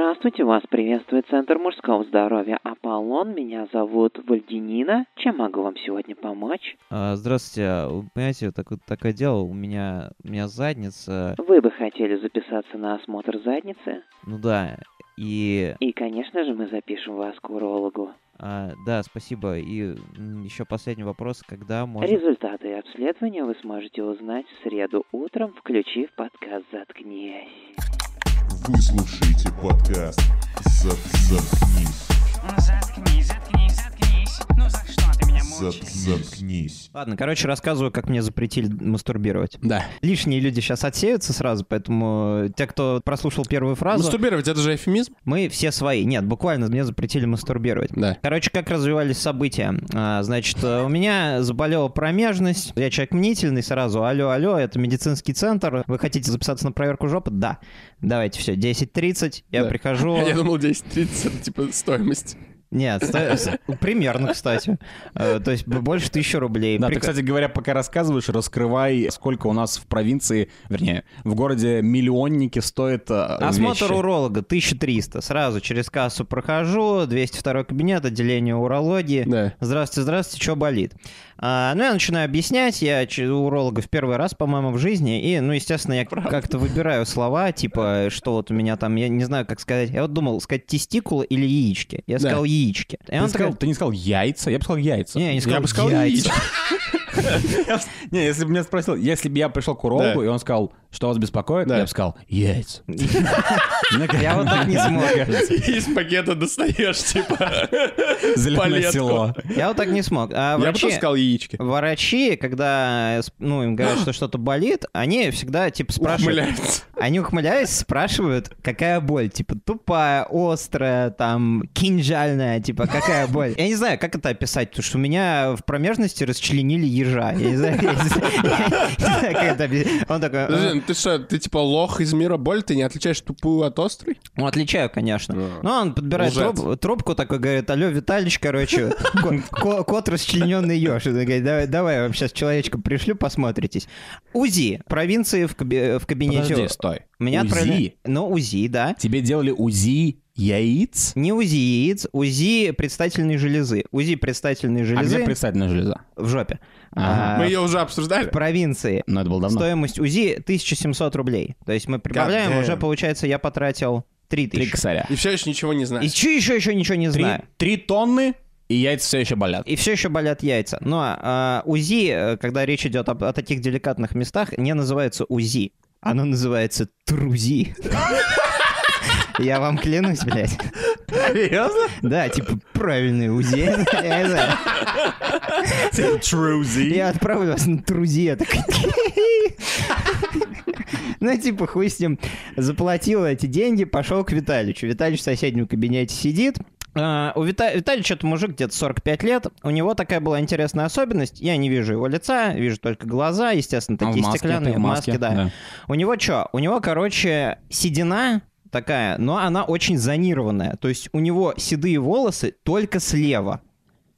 Здравствуйте, вас приветствует Центр мужского здоровья Аполлон. Меня зовут Вальдинина. Чем могу вам сегодня помочь? А, здравствуйте. Вы Понимаете, так, такое дело, у меня, у меня задница, Вы бы хотели записаться на осмотр задницы? ну да, и... И, конечно же, мы запишем вас к урологу. а, да, спасибо. И еще последний вопрос, когда можно... Результаты обследования вы сможете узнать в среду утром, включив подкаст «Заткнись». Вы слушаете подкаст «Зат- «Заткнись». Заткнись, заткнись, «Заткнись». Ладно, короче, рассказываю, как мне запретили мастурбировать. Да. Лишние люди сейчас отсеются сразу, поэтому те, кто прослушал первую фразу, Мастурбировать это же эфемизм? мы все свои. Нет, буквально мне запретили мастурбировать. Да. Короче, как развивались события? А, значит, э, у меня заболела промежность. Я человек мнительный сразу. Алло, алло, это медицинский центр. Вы хотите записаться на проверку жопы? Да. Давайте все, 10.30. Я Да. прихожу. Я думал 10-30 это типа стоимость. Нет, примерно, кстати. Э, То есть больше тысячи рублей. Да, ты, кстати говоря, пока рассказываешь, раскрывай, сколько у нас в провинции, вернее, в городе миллионники стоит э, Осмотр уролога 1300. Сразу через кассу прохожу. 202 кабинет, отделение урологии. Да. Здравствуйте, здравствуйте, что болит? А, ну, я начинаю объяснять, я у уролога в первый раз, по-моему, в жизни, и, ну, естественно, я как-то выбираю слова, типа, что вот у меня там, я не знаю, как сказать, я вот думал, сказать тестикулы или яички. Я Да. сказал яички. И Ты, он сказал- такой, ты не сказал яйца? Я бы сказал яйца. не, я не сказал, бы сказал яйца. Не, если бы меня спросил, если бы я пришел к урологу, и он сказал, что вас беспокоит, я бы сказал, яйца. Я вот так не смог. Из пакета достаешь, типа, Зеленое село. Я вот так не смог. А Я бы тоже сказал яички. Врачи, когда ну, им говорят, что что-то болит, они всегда типа спрашивают. Они ухмыляясь спрашивают, какая боль, типа тупая, острая, там кинжальная, типа какая боль. Я не знаю, как это описать, потому что у меня в промежности расчленили ежа. Я не знаю, как это объяснить. Он такой, Подожди, ну ты что, ты типа лох из мира боли, ты не отличаешь тупую от острой? ну отличаю, конечно. Но он подбирает трубку, такой говорит, алло, Виталич, короче, ко- ко- кот расчлененный еж. Говорит, давай, давай, я вам сейчас человечка пришлю, посмотритесь. УЗИ, провинции в, каби- в кабинете. Подожди, стой. Меня УЗИ? отправили... Ну, УЗИ, да. Тебе делали УЗИ яиц? Не УЗИ яиц, УЗИ предстательной железы. УЗИ предстательной А железы где предстательная железа? в жопе. Ага. А, Мы ее уже обсуждали. в провинции. Ну, это было давно. Стоимость УЗИ 1700 рублей. То есть мы прибавляем, уже получается, я потратил Три 3000. косаря. И все еще ничего не И знаешь. еще, еще, ничего не Три, знаю. три тонны, и яйца все еще болят. И все еще болят яйца. Но а, УЗИ, э, когда речь идет об- о таких деликатных местах, не называется УЗИ. Оно называется трузи. Я вам клянусь, блядь. Серьезно? Да, типа правильный УЗИ. Я не знаю. Трузи. Я отправлю вас на трузи. Я такой, Ну, типа, хуй с ним. Заплатил эти деньги, пошел к Виталичу. Виталич в соседнем кабинете сидит. А, у Вита... Виталича это мужик где-то 45 лет. У него такая была интересная особенность. Я не вижу его лица, вижу только глаза, естественно, такие в маске, стеклянные в маске, да. да. У него что? У него, короче, седина такая, но она очень зонированная. То есть у него седые волосы только слева.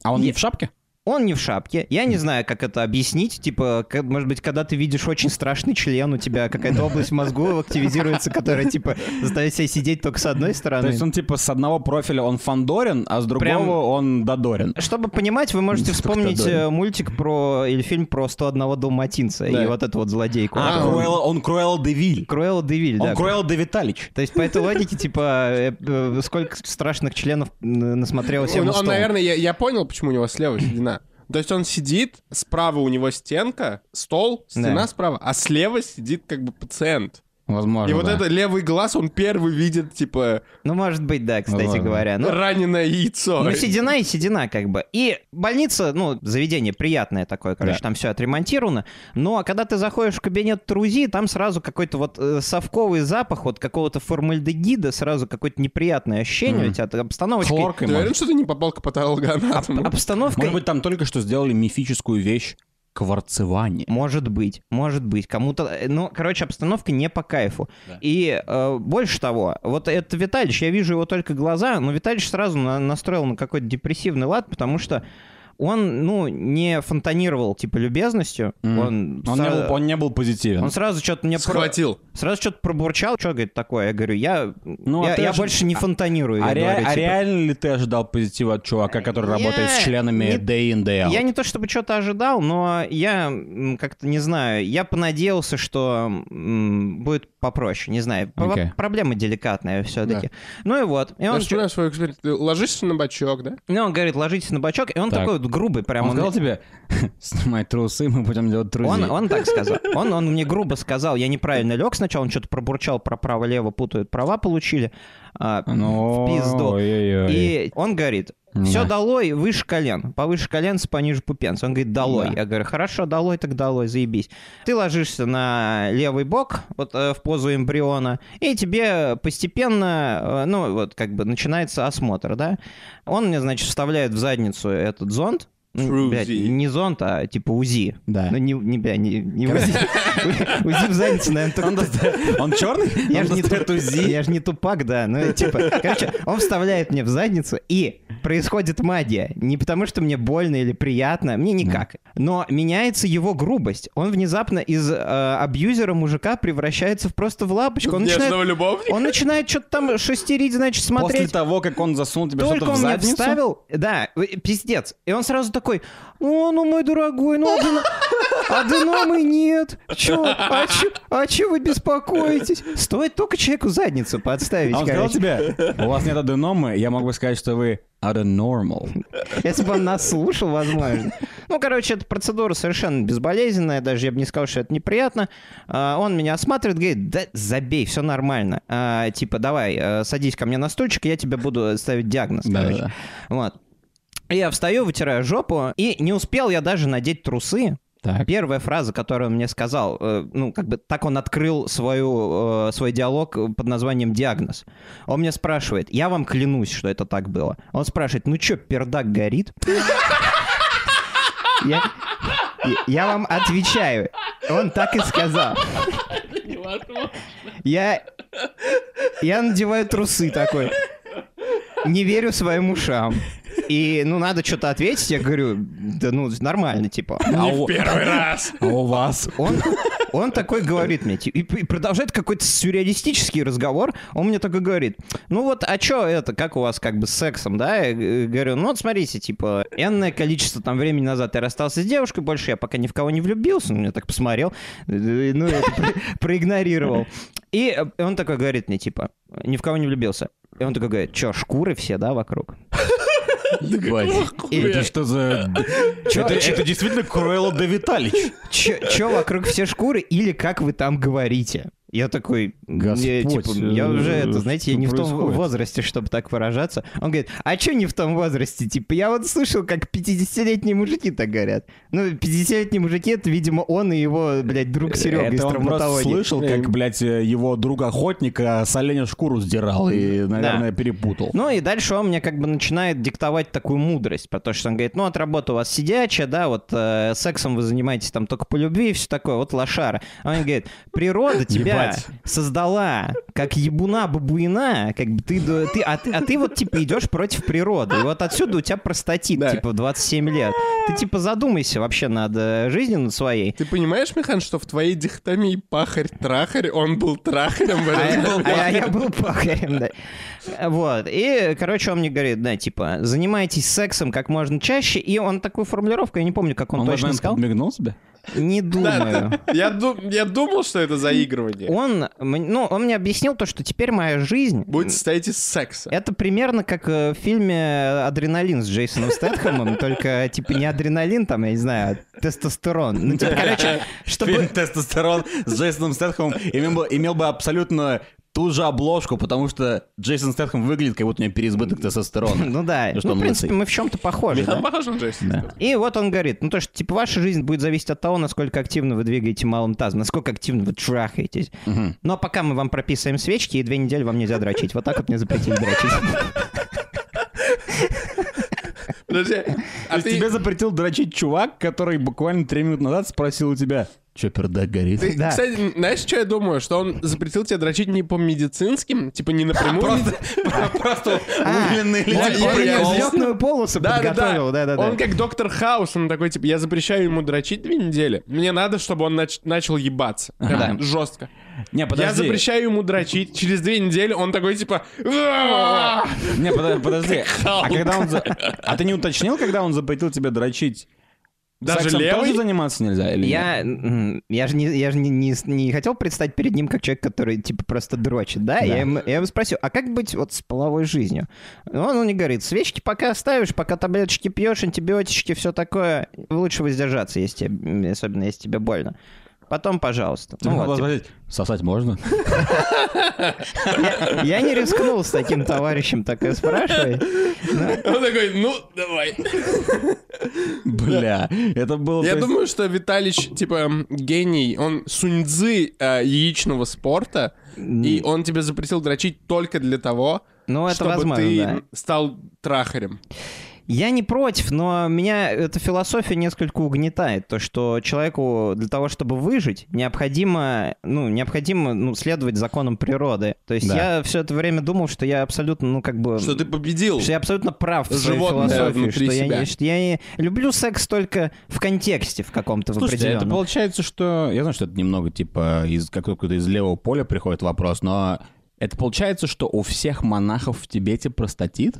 А он Я- не в шапке? Он не в шапке. Я не знаю, как это объяснить. Типа, может быть, когда ты видишь очень страшный член, у тебя какая-то область мозгу активизируется, которая, типа, заставит себя сидеть только с одной То стороны. есть он типа с одного профиля он Фандорин, а с другого Прям- он Додорин. Чтобы понимать, вы можете вспомнить э, мультик про... или фильм про 101 далматинца Да. и вот эту вот злодейку. А, он- Круэлла- он Круэлла де Виль. Круэлла де Виль, Он да. Круэлла де Виталич. То есть по этой логике, типа, э, э, сколько страшных членов насмотрелся Он, ему он, стол. наверное, я, я понял, почему у него слева седина. То есть он сидит, справа у него стенка, стол, стена Да. справа, а слева сидит как бы пациент. Возможно, И вот да. это левый глаз, он первый видит, типа, Ну, может быть, да, кстати Возможно. говоря. Ну, раненое яйцо. Ну, седина и седина, как бы. И больница, ну, заведение приятное такое, короче, Да. там все отремонтировано. Но а когда ты заходишь в кабинет Трузи, там сразу какой-то вот э, совковый запах вот какого-то формальдегида, сразу какое-то неприятное ощущение у тебя, от обстановочки. Хлоркой, Ты уверен, что ты не попал к патологоанатому? Обстановка... Может быть, там только что сделали мифическую вещь кварцевание. Может быть, может быть. Кому-то... э, Ну, короче, обстановка не по кайфу. Да. И э, больше того, вот это Виталич, я вижу его только глаза, но Виталич сразу на- настроил на какой-то депрессивный лад, потому что он, ну, не фонтанировал, типа, любезностью. Мгм. Он, Он, не сра- был, он не был позитивен. он сразу что-то мне... про- Схватил. Сразу что-то пробурчал, что, говорит, такое? Я говорю, я, Ну, а я, ты я ожи- больше не фонтанирую. а, я ре- говорю, а типа. реально ли ты ожидал позитива от чувака, который Я работает с членами не- day in, day out? Я не то чтобы что-то ожидал, но я как-то не знаю, я понадеялся, что м, будет попроще, не знаю. Про- Окей. Проблема деликатная все-таки. Ну и вот. И Я он, вспоминаю свой эксперимент. Ты ложишься на бочок, да? ну, он говорит, ложитесь на бочок, и он Так. такой вот грубый прям. Он он- сказал тебе, снимай трусы, мы будем делать друзей. Он, он так сказал. Он, он мне грубо сказал, я неправильно лег сначала, он что-то пробурчал про право-лево, путают, права получили. А, Ну, в пизду. ой-ой-ой. И он говорит, все Да. долой выше колен, повыше коленца, пониже пупенца. Он говорит, долой. Да. Я говорю, хорошо, долой, так долой, заебись. Ты ложишься на левый бок, вот э, в позу эмбриона, и тебе постепенно, э, ну, вот как бы начинается осмотр, да? Он мне, значит, вставляет в задницу этот зонд, True блядь, Z. не зонд, а типа УЗИ. Да. Ну, не, не, не, не УЗИ. УЗИ в заднице, наверное, Он, только... он черный? Я же не, туп- УЗИ? я ж не тупак, да. Ну, типа, короче, он вставляет мне в задницу, и происходит магия. Не потому, что мне больно или приятно, мне никак. Но меняется его грубость. Он внезапно из э, абьюзера мужика превращается в просто в лапочку. Он Нежного начинает, любовника? он начинает что-то там шестерить, значит, После смотреть. того, как он засунул тебе Только что-то в он мне задницу? вставил, да, пиздец. И он сразу такой, о, ну мой дорогой, ну адено- аденомы нет. Чё, а чё, а чё вы беспокоитесь? Стоит только человеку задницу подставить, А он сказал тебе, у вас нет аденомы, я мог бы сказать, что вы adenormal. Если бы он нас слушал, возможно. Ну, короче, эта процедура совершенно безболезненная, даже я бы не сказал, что это неприятно. А, Он меня осматривает, говорит, да забей, все нормально. А, Типа, давай, э, садись ко мне на стульчик, я тебе буду ставить диагноз, короче. Да-да-да. Вот. Я встаю, вытираю жопу, и не успел я даже надеть трусы. Так. Первая фраза, которую он мне сказал, э, ну, как бы так он открыл свою, э, свой диалог под названием «Диагноз». Он мне спрашивает, я вам клянусь, что это так было. Он спрашивает, ну чё, пердак горит? Я, я- я вам отвечаю. Он так и сказал. Я, я надеваю трусы такой. Не верю своим ушам. И, ну, надо что-то ответить. Я говорю, да ну, нормально, типа. А у- Первый раз. А у вас? он, он такой говорит мне, типа, и продолжает какой-то сюрреалистический разговор. Он мне такой говорит, ну вот, а чё это, как у вас как бы с сексом, да? Я говорю, ну вот смотрите, типа, энное количество там времени назад я расстался с девушкой, больше я пока ни в кого не влюбился, он меня так посмотрел, ну это про- проигнорировал. И он такой говорит мне, типа, ни в кого не влюбился. И он такой говорит, чё, шкуры все, да, вокруг? Это что за... Это действительно Круэлла де Виталич. Чё, чё вокруг все шкуры или как вы там говорите? Я такой, Господь, не, типа, я э, уже это, знаете, я что не в том происходит? возрасте, чтобы так выражаться. Он говорит, а чё не в том возрасте? Типа, я вот слышал, как 50-летние мужики так говорят. Ну, 50-летние мужики, это, видимо, он и его, блядь, друг Серега из Это он просто слышал, как, блядь, э, его друг-охотника с оленя шкуру сдирал и, наверное, перепутал. Ну и дальше он мне как бы начинает диктовать такую мудрость, потому что он говорит, ну от работы у вас сидячая, да, вот э, сексом вы занимаетесь там только по любви и все такое, вот лошара. А он говорит, природа тебя Создала как ебуна-бабуина, как бы ты, ты, а, ты, а ты вот типа идешь против природы. И вот отсюда у тебя простатит, Да. типа в 27 лет. Ты типа задумайся вообще над э, жизнью, над своей. Ты понимаешь, Михан, что в твоей дихотомии пахарь-трахарь, он был трахарем, А блядь, я, был а я- пахарем. был пахарем, да. Вот. И, короче, он мне говорит, да, типа, занимайтесь сексом как можно чаще. И он такую формулировку, я не помню, как он, Он точно сказал. подмигнул себе? Не думаю. Я, я думал, что это заигрывание. Он, ну, он мне объяснил то, что теперь моя жизнь... Будет состоять из секса. Это примерно как э, в фильме «Адреналин» с Джейсоном Стэтхэмом, только, типа, не адреналин, там, я не знаю, а тестостерон. Ну, типа, короче, Фильм чтобы... «Тестостерон» с Джейсоном Стэтхэмом имел бы абсолютно ту же обложку, потому что Джейсон Стэтхэм выглядит, как будто у него переизбыток тестостерона. Ну да, Ну, что ну, в принципе, мы в чем-то похожи, Михан да? похож на Джейсона Да. Стэтхэма? И вот он говорит, ну то, что типа ваша жизнь будет зависеть от того, насколько активно вы двигаете малым тазом, насколько активно вы трахаетесь. Но пока мы вам прописываем свечки, и две недели вам нельзя дрочить. Вот так вот мне запретили дрочить. Подожди, а ты... тебе запретил дрочить чувак, который буквально три минуты назад спросил у тебя, Че, пердак горит? Ты, Да. Кстати, знаешь, что я думаю? Что он запретил тебе дрочить не по медицинским, типа не напрямую. Просто А, я- я- я- прикол. Взлетную полосу подготовил, да-да-да. Он как доктор Хаус, он такой, типа, я запрещаю ему дрочить две недели. Мне надо, чтобы он нач- начал ебаться. Жестко. Не, Я подожди. запрещаю ему дрочить. Через две недели он такой, типа... Не, подо- подожди. А когда он... за- А ты не уточнил, когда он запретил тебе дрочить? Даже Сексом левый? тоже заниматься нельзя или? Я, я же, не, я же не, не, не хотел предстать перед ним как человек, который, типа, просто дрочит, да? Я, ему, я его спросил, а как быть вот с половой жизнью? Он, он мне говорит, свечки пока оставишь, пока таблеточки пьешь, антибиотички, все такое, лучше воздержаться, если тебе, особенно если тебе больно. Потом, пожалуйста. Ты Ну вот, типа, сосать можно? я не рискнул с таким товарищем такое спрашивать. Он такой, ну, давай. Бля, это было... Я думаю, что Виталич, типа, гений, он суньцзы э, яичного спорта, и он тебе запретил дрочить только для того, Ну, это чтобы возможно, ты да. стал трахарем. Я не против, но меня эта философия несколько угнетает. То, что человеку для того, чтобы выжить, необходимо, ну, необходимо ну, следовать законам природы. То есть Да. я все это время думал, что я абсолютно, ну, как бы... Что ты победил. что я абсолютно прав в своей философии, что я, себя. не- что я люблю секс только в контексте в каком-то в Слушайте, это определенном. получается, что... Я знаю, что это немного, типа, из какого-то из левого поля приходит вопрос, но это получается, что у всех монахов в Тибете простатит?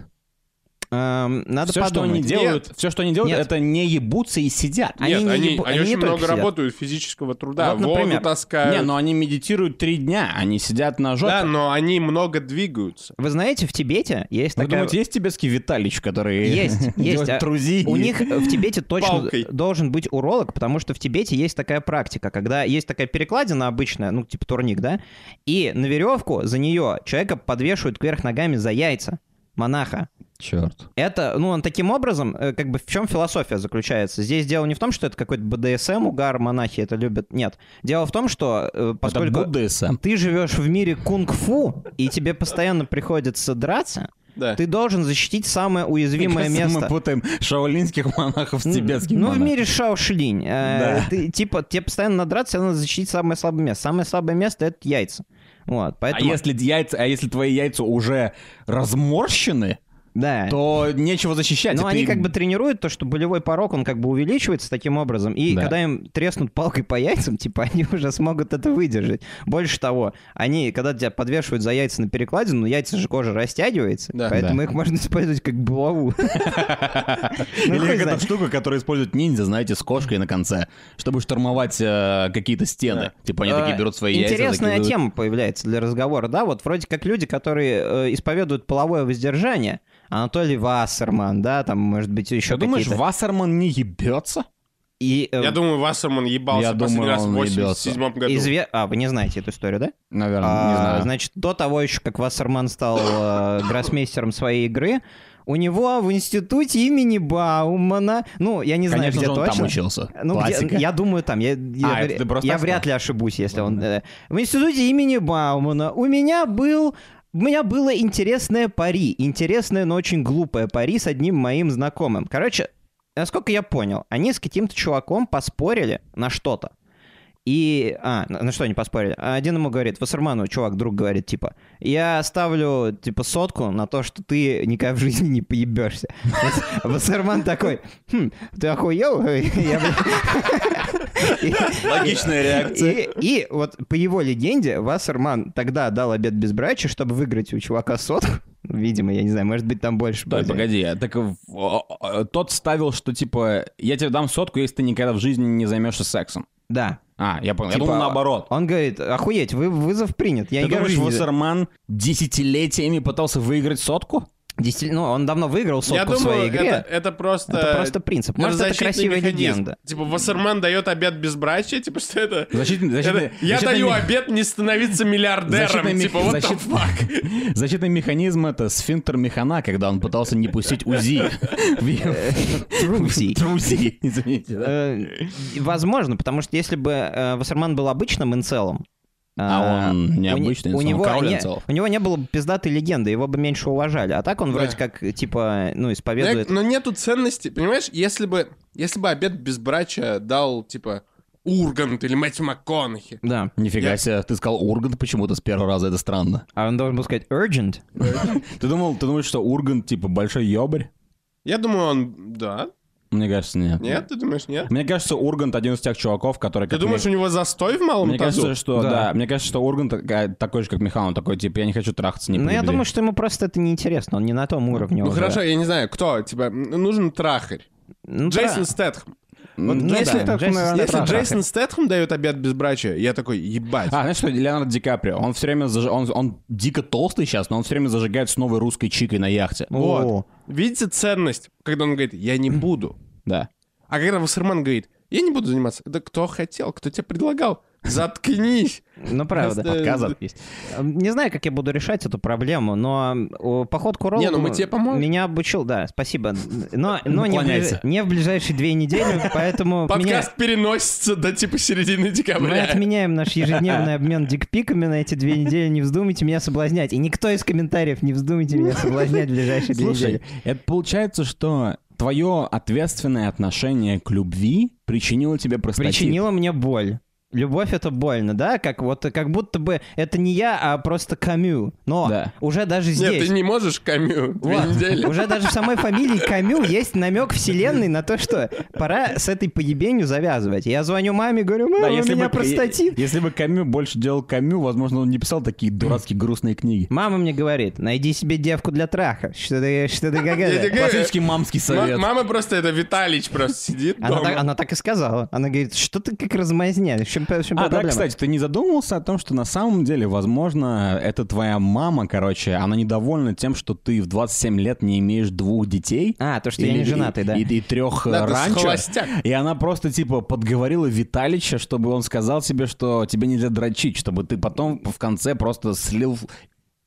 Эм, надо все, что они подумать. делают, все, что они делают, Нет. это не ебутся и сидят. Они Нет, не они, ебу- они они очень много сидят. работают физического труда. Вот, Воду например. таскают. Не, но они медитируют три дня, они сидят на жопе. Да, но они много двигаются. Вы знаете, в Тибете есть Вы такая... думаете, есть тибетский Виталич, который Есть, есть. делает а трузи? У них в Тибете точно Палкой. должен быть уролог, потому что в Тибете есть такая практика, когда есть такая перекладина обычная, ну, типа турник, да, и на веревку за нее человека подвешивают кверх ногами за яйца монаха. Черт. Это, ну, он таким образом, э, как бы в чем философия заключается? Здесь дело не в том, что это какой-то БДСМ, угар, монахи это любят. Нет. Дело в том, что э, поскольку Это ты живешь в мире кунг-фу, и тебе постоянно приходится драться, Да. ты должен защитить самое уязвимое Мне кажется, место. Мы путаем шаолинских монахов с тибетскими Ну, в монахами. мире Шаошилинь. Э, Да. ты, типа, тебе постоянно надо драться, тебе надо защитить самое слабое место. Самое слабое место — это яйца. Вот, А поэтому... если яйца, а если твои яйца уже разморщены, Да. то нечего защищать. Но и они ты- как бы тренируют то, что болевой порог, он как бы увеличивается таким образом, и Да. когда им треснут палкой по яйцам, типа, они уже смогут это выдержать. Больше того, они, когда тебя подвешивают за яйца на перекладину, ну, яйца же кожа растягивается, Да. поэтому Да. их можно использовать как булаву. Ну, Или хуй как эта штука, которую используют ниндзя, знаете, с кошкой на конце, чтобы штурмовать э, какие-то стены. Типа они такие Э, берут свои яйца. Интересная тема появляется для разговора, да? Вот вроде как люди, которые э, исповедуют половое воздержание, Анатолий Вассерман, да, там, может быть, еще Ты думаешь, какие-то... Вассерман не ебется? И, э, Я думаю, Вассерман ебался Я последний думаю, раз в он 87 году. изве- А, вы не знаете эту историю, да? Наверное, А, не знаю. Значит, до того еще, как Вассерман стал э, гроссмейстером своей игры, у него в институте имени Баумана, ну, я не знаю, Конечно где же, он точно. там учился. Ну, где- я думаю, там. Я, я, А, я так вряд ли ошибусь, если он... э, В институте имени Баумана у меня был... У меня было интересное пари. Интересное, но очень глупое пари с одним моим знакомым. Короче, насколько я понял, они с каким-то чуваком поспорили на что-то. И... А, на что они поспорили? Один ему говорит, Вассерману, чувак, друг говорит, типа, я ставлю, типа, сотку на то, что ты никогда в жизни не поебешься. Вассерман такой, «Хм, ты охуел? Логичная реакция. и, вот по его легенде Вассерман тогда дал обед безбрачия, чтобы выиграть у чувака сотку. Видимо, я не знаю, может быть, там больше будет. погоди, а так о- о- тот ставил, что типа я тебе дам сотку, если ты никогда в жизни не займешься сексом. Да. А, я понял. Типа, я думал наоборот. Он говорит, охуеть, вы, вызов принят. Я Ты думаешь, Вассерман десятилетиями пытался выиграть сотку? Десяти- Ну, он давно выиграл сотку Я в своей думаю, игре. это, это просто... Это просто принцип. Может, это красивая механизм. легенда. Типа, Вассерман дает обед безбрачия, типа, что это... Защитный- защитный- это- Я защитный даю обед не становиться миллиардером. Защитный, Типа, вот защит- Защитный механизм это сфинктер механа, когда он пытался не пустить УЗИ. Труси. Труси, извините. Э, Возможно, потому что если бы э, Вассерман был обычным инцелом, А э, он у не- необычный у он него, не, у него не было бы пиздатой легенды, его бы меньше уважали. А так он Да. вроде как, типа, ну, Но, исповедует... но нету ценности. Понимаешь, если бы, если бы обед безбрачия дал, типа, Ургант или Мэтью МакКонахи. Да. Нифига Я- себе, ты сказал Ургант почему-то с первого раза, это странно. А он должен был сказать urgent. Ты думал, ты думаешь, что Ургант типа большой ёбарь? Я думаю, он... Да? Мне кажется, нет. Нет? Ты думаешь, нет? Мне кажется, Ургант один из тех чуваков, который... Ты думаешь, Ми- у него застой в малом Мне тазу? кажется, что Да. да. Мне кажется, что Ургант такой же, как Михаил, он такой, типа, я не хочу трахаться, не Ну, я думаю, что ему просто это неинтересно. Он не на том уровне Ну уже. хорошо, я не знаю, кто, типа, нужен трахарь. Ну, Джейсон да. Стэтхэм. Ну, Вот да, если, Джейсон Джейсон Стэтхэм если трахарь. Джейсон Стэтхэм дает обед безбрачия, я такой, ебать. А, знаешь что, Леонардо Ди Каприо, он все время, заж- он, он дико толстый сейчас, но он все время зажигает с новой русской чикой на яхте. Вот. Видите ценность, когда он говорит, я не буду. Да. А когда Вассерман говорит, я не буду заниматься. Да кто хотел, кто тебе предлагал? Заткнись. Ну, правда. Отказов есть. Не знаю, как я буду решать эту проблему, но поход к урологу Не, ну мы тебе поможем. меня обучил, да, спасибо. Но, но не, в ближ- не в ближайшие две недели, поэтому меня- Подкаст переносится до типа середины мы декабря. отменяем наш ежедневный обмен дикпиками на эти две недели. Не вздумайте меня соблазнять. И никто из комментариев не вздумайте меня соблазнять в ближайшие две Слушай, недели. это получается, что твое ответственное отношение к любви причинило тебе простатит. Причинила мне боль. Любовь это больно, да? Как вот как будто бы это не я, а просто Камю. Но Да. уже даже Нет, здесь. ты не можешь Камю две Вот. недели. Уже даже в самой фамилии Камю есть намек вселенной на то, что пора с этой поебенью завязывать. Я звоню маме, говорю, мама, Да, у если меня бы, простатит. если бы Камю больше делал Камю, возможно, он не писал такие дурацкие грустные книги. Мама мне говорит, найди себе девку для траха. Что ты, что ты какая тебе Классический мамский Ма- совет. Мама просто, это Виталич просто сидит она, дома. так, она так и сказала. Она говорит, что ты как размазня? Чем, в чем А, да, проблема? кстати, ты не задумывался о том, что на самом деле, возможно, это твоя мама, короче, она недовольна тем, что ты в 27 лет не имеешь двух детей. А, то, что я не женатый, да. И, и трех Да, ты ранчо. И она просто, типа, подговорила Виталича, чтобы он сказал себе, что тебе нельзя дрочить, чтобы ты потом в конце просто слил...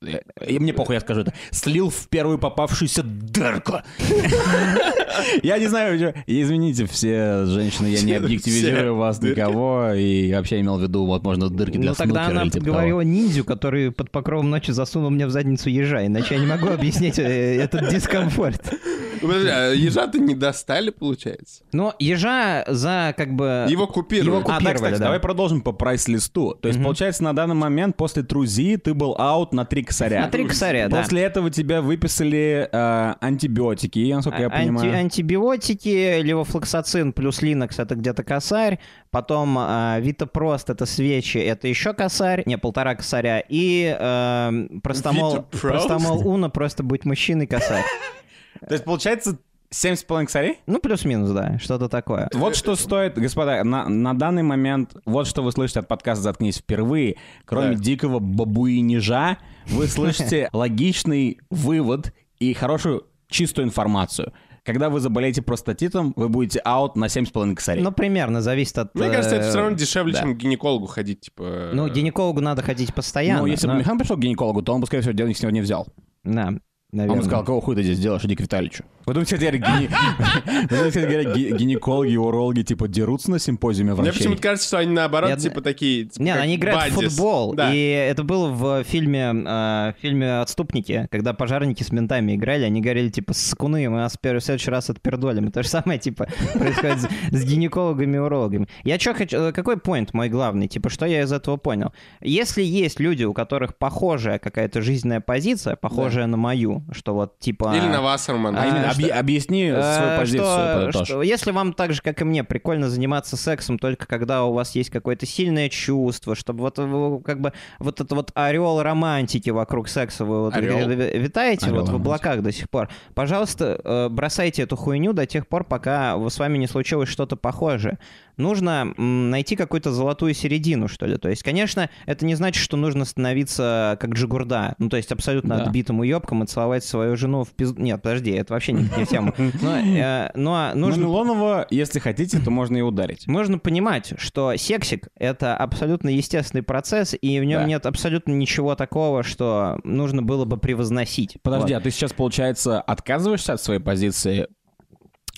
в- Э, И мне похуй, я скажу это. Слил в первую попавшуюся дырку. Я не знаю, извините, все женщины, я не объективизирую вас никого, и вообще имел в виду, возможно, дырки для Ну тогда она типа подговорила ниндзю, который под покровом ночи засунул мне в задницу ежа, иначе я не могу объяснить э, этот дискомфорт. Подожди, а ежа-то не достали, получается? Но ежа за как бы... Его купировали. Его того. А, да, купировали, кстати, да. давай продолжим по прайс-листу. То есть, получается, на данный момент после Трузи ты был аут на три косаря. На три косаря, да. После этого тебя выписали э, антибиотики, насколько я А- анти- понимаю. антибиотики, левофлоксацин плюс линокс это где-то косарь, потом а, витапрост это свечи, это еще косарь, не, полтора косаря, и э, простомол, простомол уна просто быть мужчиной косарь. То есть, получается, семь с половиной косарей? Ну, плюс-минус, да, что-то такое. Вот что стоит, господа, на, на данный момент, вот что вы слышите от подкаста «Заткнись» впервые. Кроме Да. дикого бабуинежа, вы слышите логичный вывод и хорошую чистую информацию. Когда вы заболеете простатитом, вы будете аут на 7,5 косарей. Ну, примерно, зависит от... Мне кажется, это э, все равно дешевле, да. чем к гинекологу ходить, типа... Ну, гинекологу надо ходить постоянно. Ну, если бы но- Михан пришел к гинекологу, то он бы, скорее всего, денег с него не взял. Да, наверное. бы сказал, кого хуй ты здесь делаешь, иди к Виталичу. Вы думаете, кстати, говоря, гине- Вы думаете, кстати говоря, ги- гинекологи и урологи, типа, дерутся на симпозиуме Мне врачей? почему-то кажется, что они наоборот, Я- типа, такие... типа, Нет, они играют в buddies. футбол, Да. и это было в фильме, э, в фильме «Отступники», когда пожарники с ментами играли, они говорили, типа, скуны, мы вас в в следующий раз отпердолим. И то же самое, типа, происходит с, гинекологами и урологами. Я что хочу, э, какой point мой главный, типа, что я из этого понял? Если есть люди, у которых похожая какая-то жизненная позиция, похожая на мою, что вот, типа... Или на Вассермана. А именно, А, объ- объясни свою Э, позицию, что- что если вам так же, как и мне, прикольно заниматься сексом только когда у вас есть какое-то сильное чувство, чтобы вот вы, как бы вот это вот орел романтики вокруг секса вы вот Орел? витаете Орел вот в облаках до сих пор. Пожалуйста, э, бросайте эту хуйню до тех пор, пока с вами не случилось что-то похожее. Нужно найти какую-то золотую середину, что ли. То есть, конечно, это не значит, что нужно становиться как Джигурда. Ну, то есть абсолютно Да. отбитым уебком и целовать свою жену в пизду. Нет, подожди, это вообще не, не тема. Но, э, но Ну, нужно... Милонова, если хотите, то можно и ударить. Можно понимать, что сексик — это абсолютно естественный процесс, и в нем Да. нет абсолютно ничего такого, что нужно было бы превозносить. Подожди, Вот. а ты сейчас, получается, отказываешься от своей позиции?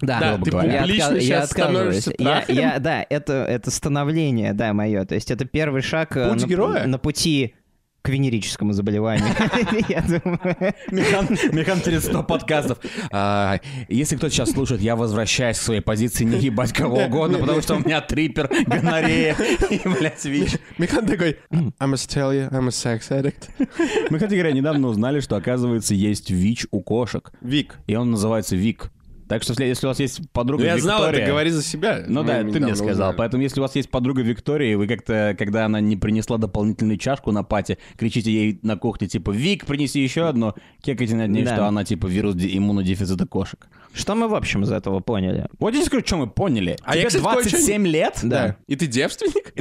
Да, Да, ты говоря. Я, публично я сейчас отказываюсь. становишься Я, я- да, это, это становление, да, мое. То есть это первый шаг э, Путь на, героя? на пути к венерическому заболеванию. Я думаю. Механ, Механ через 100 подкастов. А, если кто-то сейчас слушает, я возвращаюсь к своей позиции не ебать кого угодно, потому что у меня трипер, гонорея и, блядь, ВИЧ. Михан такой, I must tell you, I'm a sex addict. Мы, кстати говоря, недавно узнали, что, оказывается, есть ВИЧ у кошек. Вик. И он называется Вик. Так что, если у вас есть подруга Ну, я знал, Виктория... это говори за себя. Ну Мы да, ты мне сказал. узнали. Поэтому, если у вас есть подруга Виктория, и вы как-то, когда она не принесла дополнительную чашку на пати, кричите ей на кухне, типа, Вик, принеси еще одну, кекайте над ней, Да. что она, типа, вирус иммунодефицита кошек. Что мы, в общем, из этого поняли? Вот я скажу, что мы поняли. А я, Тебе кстати, кое-что 27 лет? Да. И ты девственник?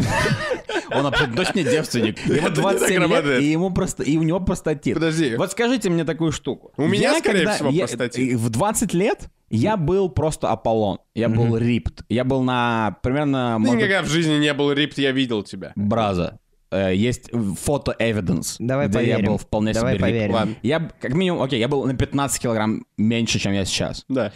Он абсолютно точно не девственник. Ему Это не 27 так лет, и, ему просто, и у него простатит. Подожди. Вот скажите мне такую штуку. У меня, Я скорее всего, я- простатит. В 20 лет я был просто Аполлон. Я был рипт. Я был на примерно... Ты может никогда в жизни не был рипт, я видел тебя. Браза. Э, Есть фото-эвиденс, Давай где я поверим. был вполне Давай себе рипт. поверим. Ладно. Я, как минимум, окей, я был на 15 килограмм меньше, чем я сейчас. Да.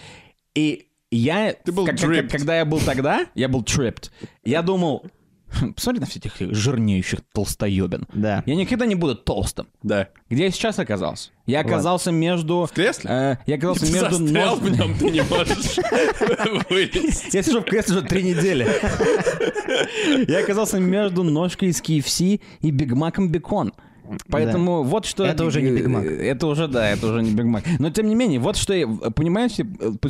И я... Ты был как-. Когда я был тогда, я был tripped. Я думал, «Хм, посмотри на всех этих жирнеющих толстоебин. Да. Я никогда не буду толстым. Да. Где я сейчас оказался? Я оказался между... В кресле? я оказался Ты между... застрял в нем, ты не можешь вылезть. Я сижу в кресле уже три недели. Я оказался между ножкой из KFC и Биг Маком бекон. Поэтому вот что... Это уже не Биг Мак. Это уже, да, это уже не Биг Мак. Но тем не менее, вот что, понимаете,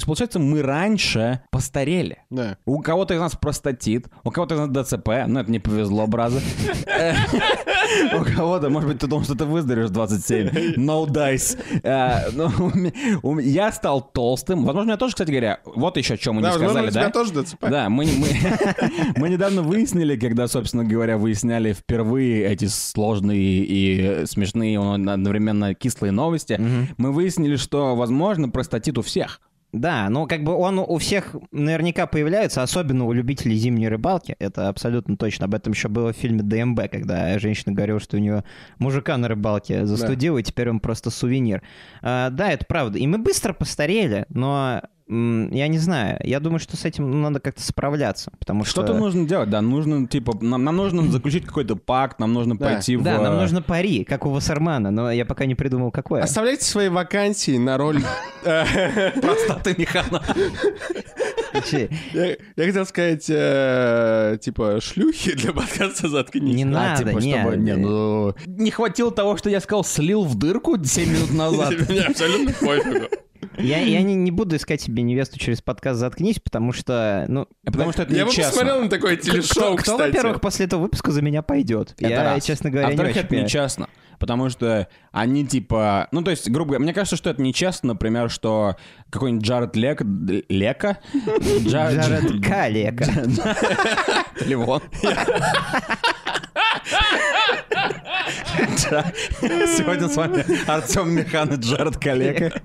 получается, мы раньше постарели. Да. У кого-то из нас простатит, у кого-то из нас ДЦП, ну это не повезло, brotha. У кого-то, может быть, ты думал, что ты выздоровеешь в 27. No dice. Э, ну, Я стал толстым. Возможно, я тоже, кстати говоря, вот еще о чем мы не Да, сказали, да? тоже ДЦП. Да, мы, мы, мы недавно выяснили, когда, собственно говоря, выясняли впервые эти сложные и смешные, но одновременно кислые новости, мы выяснили, что, возможно, простатит у всех. Да, ну как бы он у всех наверняка появляется, особенно у любителей зимней рыбалки. Это абсолютно точно. Об этом еще было в фильме ДМБ, когда женщина говорила, что у нее мужика на рыбалке застудил, и теперь он просто сувенир. А, да, это правда. И мы быстро постарели, но я не знаю. Я думаю, что с этим ну, надо как-то справляться, потому что... Что-то нужно делать, да, нужно, типа, нам, нам нужно заключить какой-то пакт, нам нужно Да. пойти в... Да, нам э, нужно пари, как у Вассермана, но я пока не придумал, какое. Оставляйте свои вакансии на роль... э, Простаты механа. Я я хотел сказать, э, типа, шлюхи для подкаста «Заткнись». Не А, надо, типа, не. чтобы... Не, ну... Не хватило того, что я сказал, слил в дырку 7 минут назад. Мне абсолютно пофигу. Я, я не, не буду искать себе невесту через подкаст «Заткнись», потому что, ну... Потому что это Я бы посмотрел на такое телешоу, кто, кто, кстати. во-первых, после этого выпуска за меня пойдет? Это я, раз. честно а говоря, не во-вторых, очень это понимаю. нечестно. Потому что они типа... Ну, то есть, грубо говоря, мне кажется, что это нечестно, например, что какой-нибудь Джаред Лек... Лека? Джа- Джаред Калека. Ливон. Джа- Сегодня с вами Артем Механ и Джаред Калека.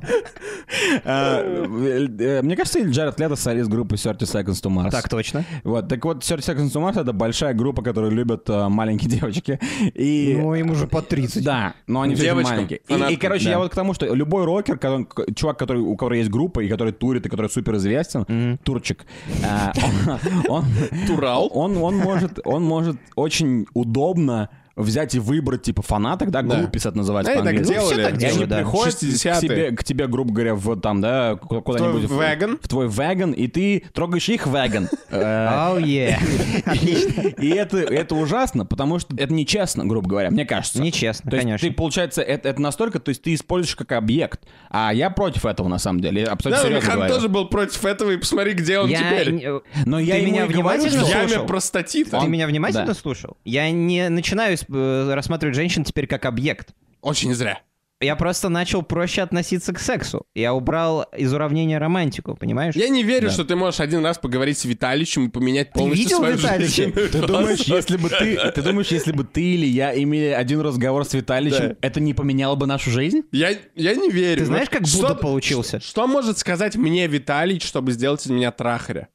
А, э, Мне кажется, Джаред Лето солист группы 30 Seconds to Mars. Так точно. Вот, так вот, 30 Seconds to Mars — это большая группа, которую любят э, маленькие девочки. И... Ну, им уже по 30. Да, но они все маленькие. И- короче, да. я вот к тому, что любой рокер, который- чувак, который, у которого есть группа, и который турит, и который супер известен, турчик, э, он, он, Турал? он, он может, он может очень удобно взять и выбрать, типа, фанаток, да, Да. группис это называется Да, и так по-английски. делали. все так И делают, они да. приходят к 60-е. тебе, к тебе, грубо говоря, в там, да, ку- куда-нибудь. в- веган. В твой веган, и ты трогаешь их веган. Э, Оу, е. Отлично. И это, это ужасно, потому что это нечестно, грубо говоря, мне кажется. Нечестно, То есть конечно. ты, получается, это, это настолько, то есть ты используешь как объект, а я против этого, на самом деле, я абсолютно Да, серьезно Михан говорю. тоже был против этого, и посмотри, где он Я... теперь. Но я Ты меня говорю, внимательно что- В яме слушал? простатита. Ты меня внимательно Да. слушал? Я не начинаю э, рассматривать женщин теперь как объект. Очень зря. Я просто начал проще относиться к сексу. Я убрал из уравнения романтику, понимаешь? Я не верю, что ты можешь один раз поговорить с Виталичем и поменять полностью видел свою Виталича? жизнь. Ты думаешь, если бы ты, ты думаешь, если бы ты или я имели один разговор с Виталичем, Да. это не поменяло бы нашу жизнь? Я, я не верю. Ты знаешь, Вот как что- Будда получился? Что, что может сказать мне Виталич, чтобы сделать из меня трахаря?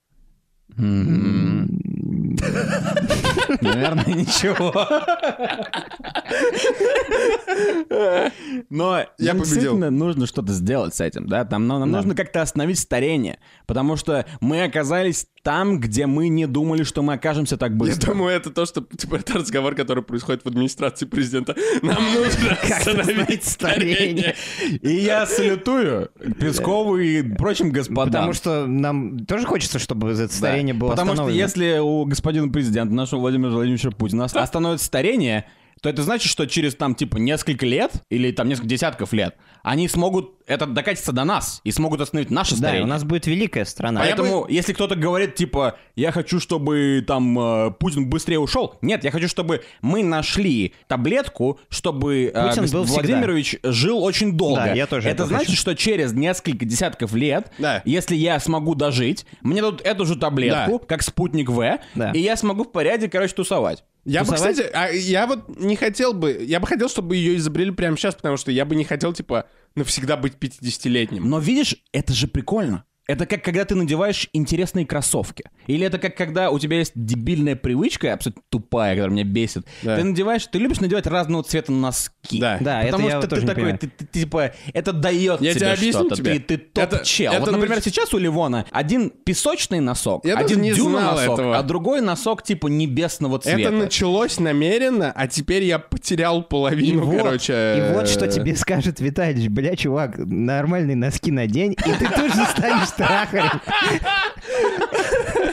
Наверное, ничего. Но Я нам победил. действительно нужно что-то сделать с этим, да? Там, нам, нам нужно как-то остановить старение, потому что мы оказались там, где мы не думали, что мы окажемся так Я быстро. думаю, это то, что типа это разговор, который происходит в администрации президента. Нам нужно остановить старение. И я салютую Пескову и прочим господам. Потому что нам тоже хочется, чтобы это старение было Потому что остановлено. если у господина президента, нашего Владимира Владимировича Путина, ост- остановится старение, то это значит, что через там типа несколько лет или там несколько десятков лет они смогут это докатиться до нас и смогут остановить наше Да, старение. у нас будет великая страна. Поэтому, если кто-то говорит, типа, я хочу, чтобы там э, Путин быстрее ушел, нет, я хочу, чтобы мы нашли таблетку, чтобы э, Путин гос- был всегда. Владимирович жил очень долго. Да, я тоже Это этого значит, хочу. что через несколько десятков лет, Да. если я смогу дожить, мне дадут эту же таблетку, Да. как спутник В, Да. и я смогу в порядке, короче, тусовать. Я бы, Тусовать? кстати, а я вот не хотел бы, я бы хотел, чтобы ее изобрели прямо сейчас, потому что я бы не хотел, типа, навсегда быть 50-летним. Но видишь, это же прикольно. Это как когда ты надеваешь интересные кроссовки. Или это как когда у тебя есть дебильная привычка, абсолютно тупая, которая меня бесит. Да. Ты надеваешь, ты любишь надевать разного цвета носки. Да. Да, это Потому я что тоже ты не такой, ты, ты- ты, типа, это дает Я тебе что-то. тебе. Ты, ты Это- топ-чел. это вот, например, нач- сейчас у Ливона один песочный носок, Я один не дюна знал носок, этого. а другой носок типа небесного цвета. Это началось намеренно, а теперь я потерял И половину, вот, короче. и вот что тебе скажет Виталич, бля, чувак, нормальные носки надень, и ты тут же станешь трахарем.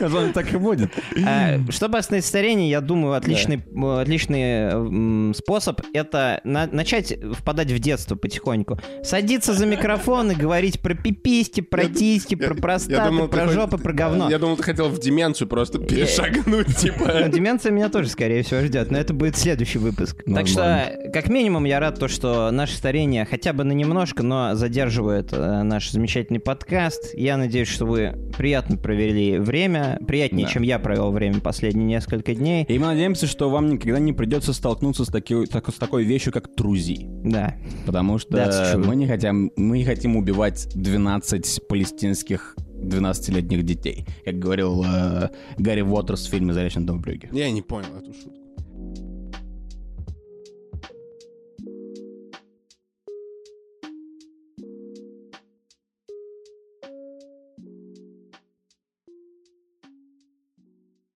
Он так и будет. А, Чтобы остановить старение, я думаю, отличный, э, отличный способ — это на- начать впадать в детство потихоньку. Садиться за микрофон и говорить про пиписти, про тиски, про простаты, про жопы, про говно. Я думал, ты хотел в деменцию просто перешагнуть, Ну, типа. Деменция меня тоже, скорее всего, ждет, но это будет следующий выпуск. Так что, как минимум, я рад, то, что наше старение хотя бы на немножко, но задерживает э, наш замечательный подкаст. Я надеюсь, что вы приятно провели время, приятнее, Да. чем я провел время последние несколько дней. И мы надеемся, что вам никогда не придется столкнуться с, таки- так- с такой вещью, как друзи. Да. Потому что мы не хотим, мы не хотим убивать 12 палестинских 12-летних детей, как говорил э, Гарри Уотерс в фильме «Заречный дом Брюгге». Я не понял эту шутку.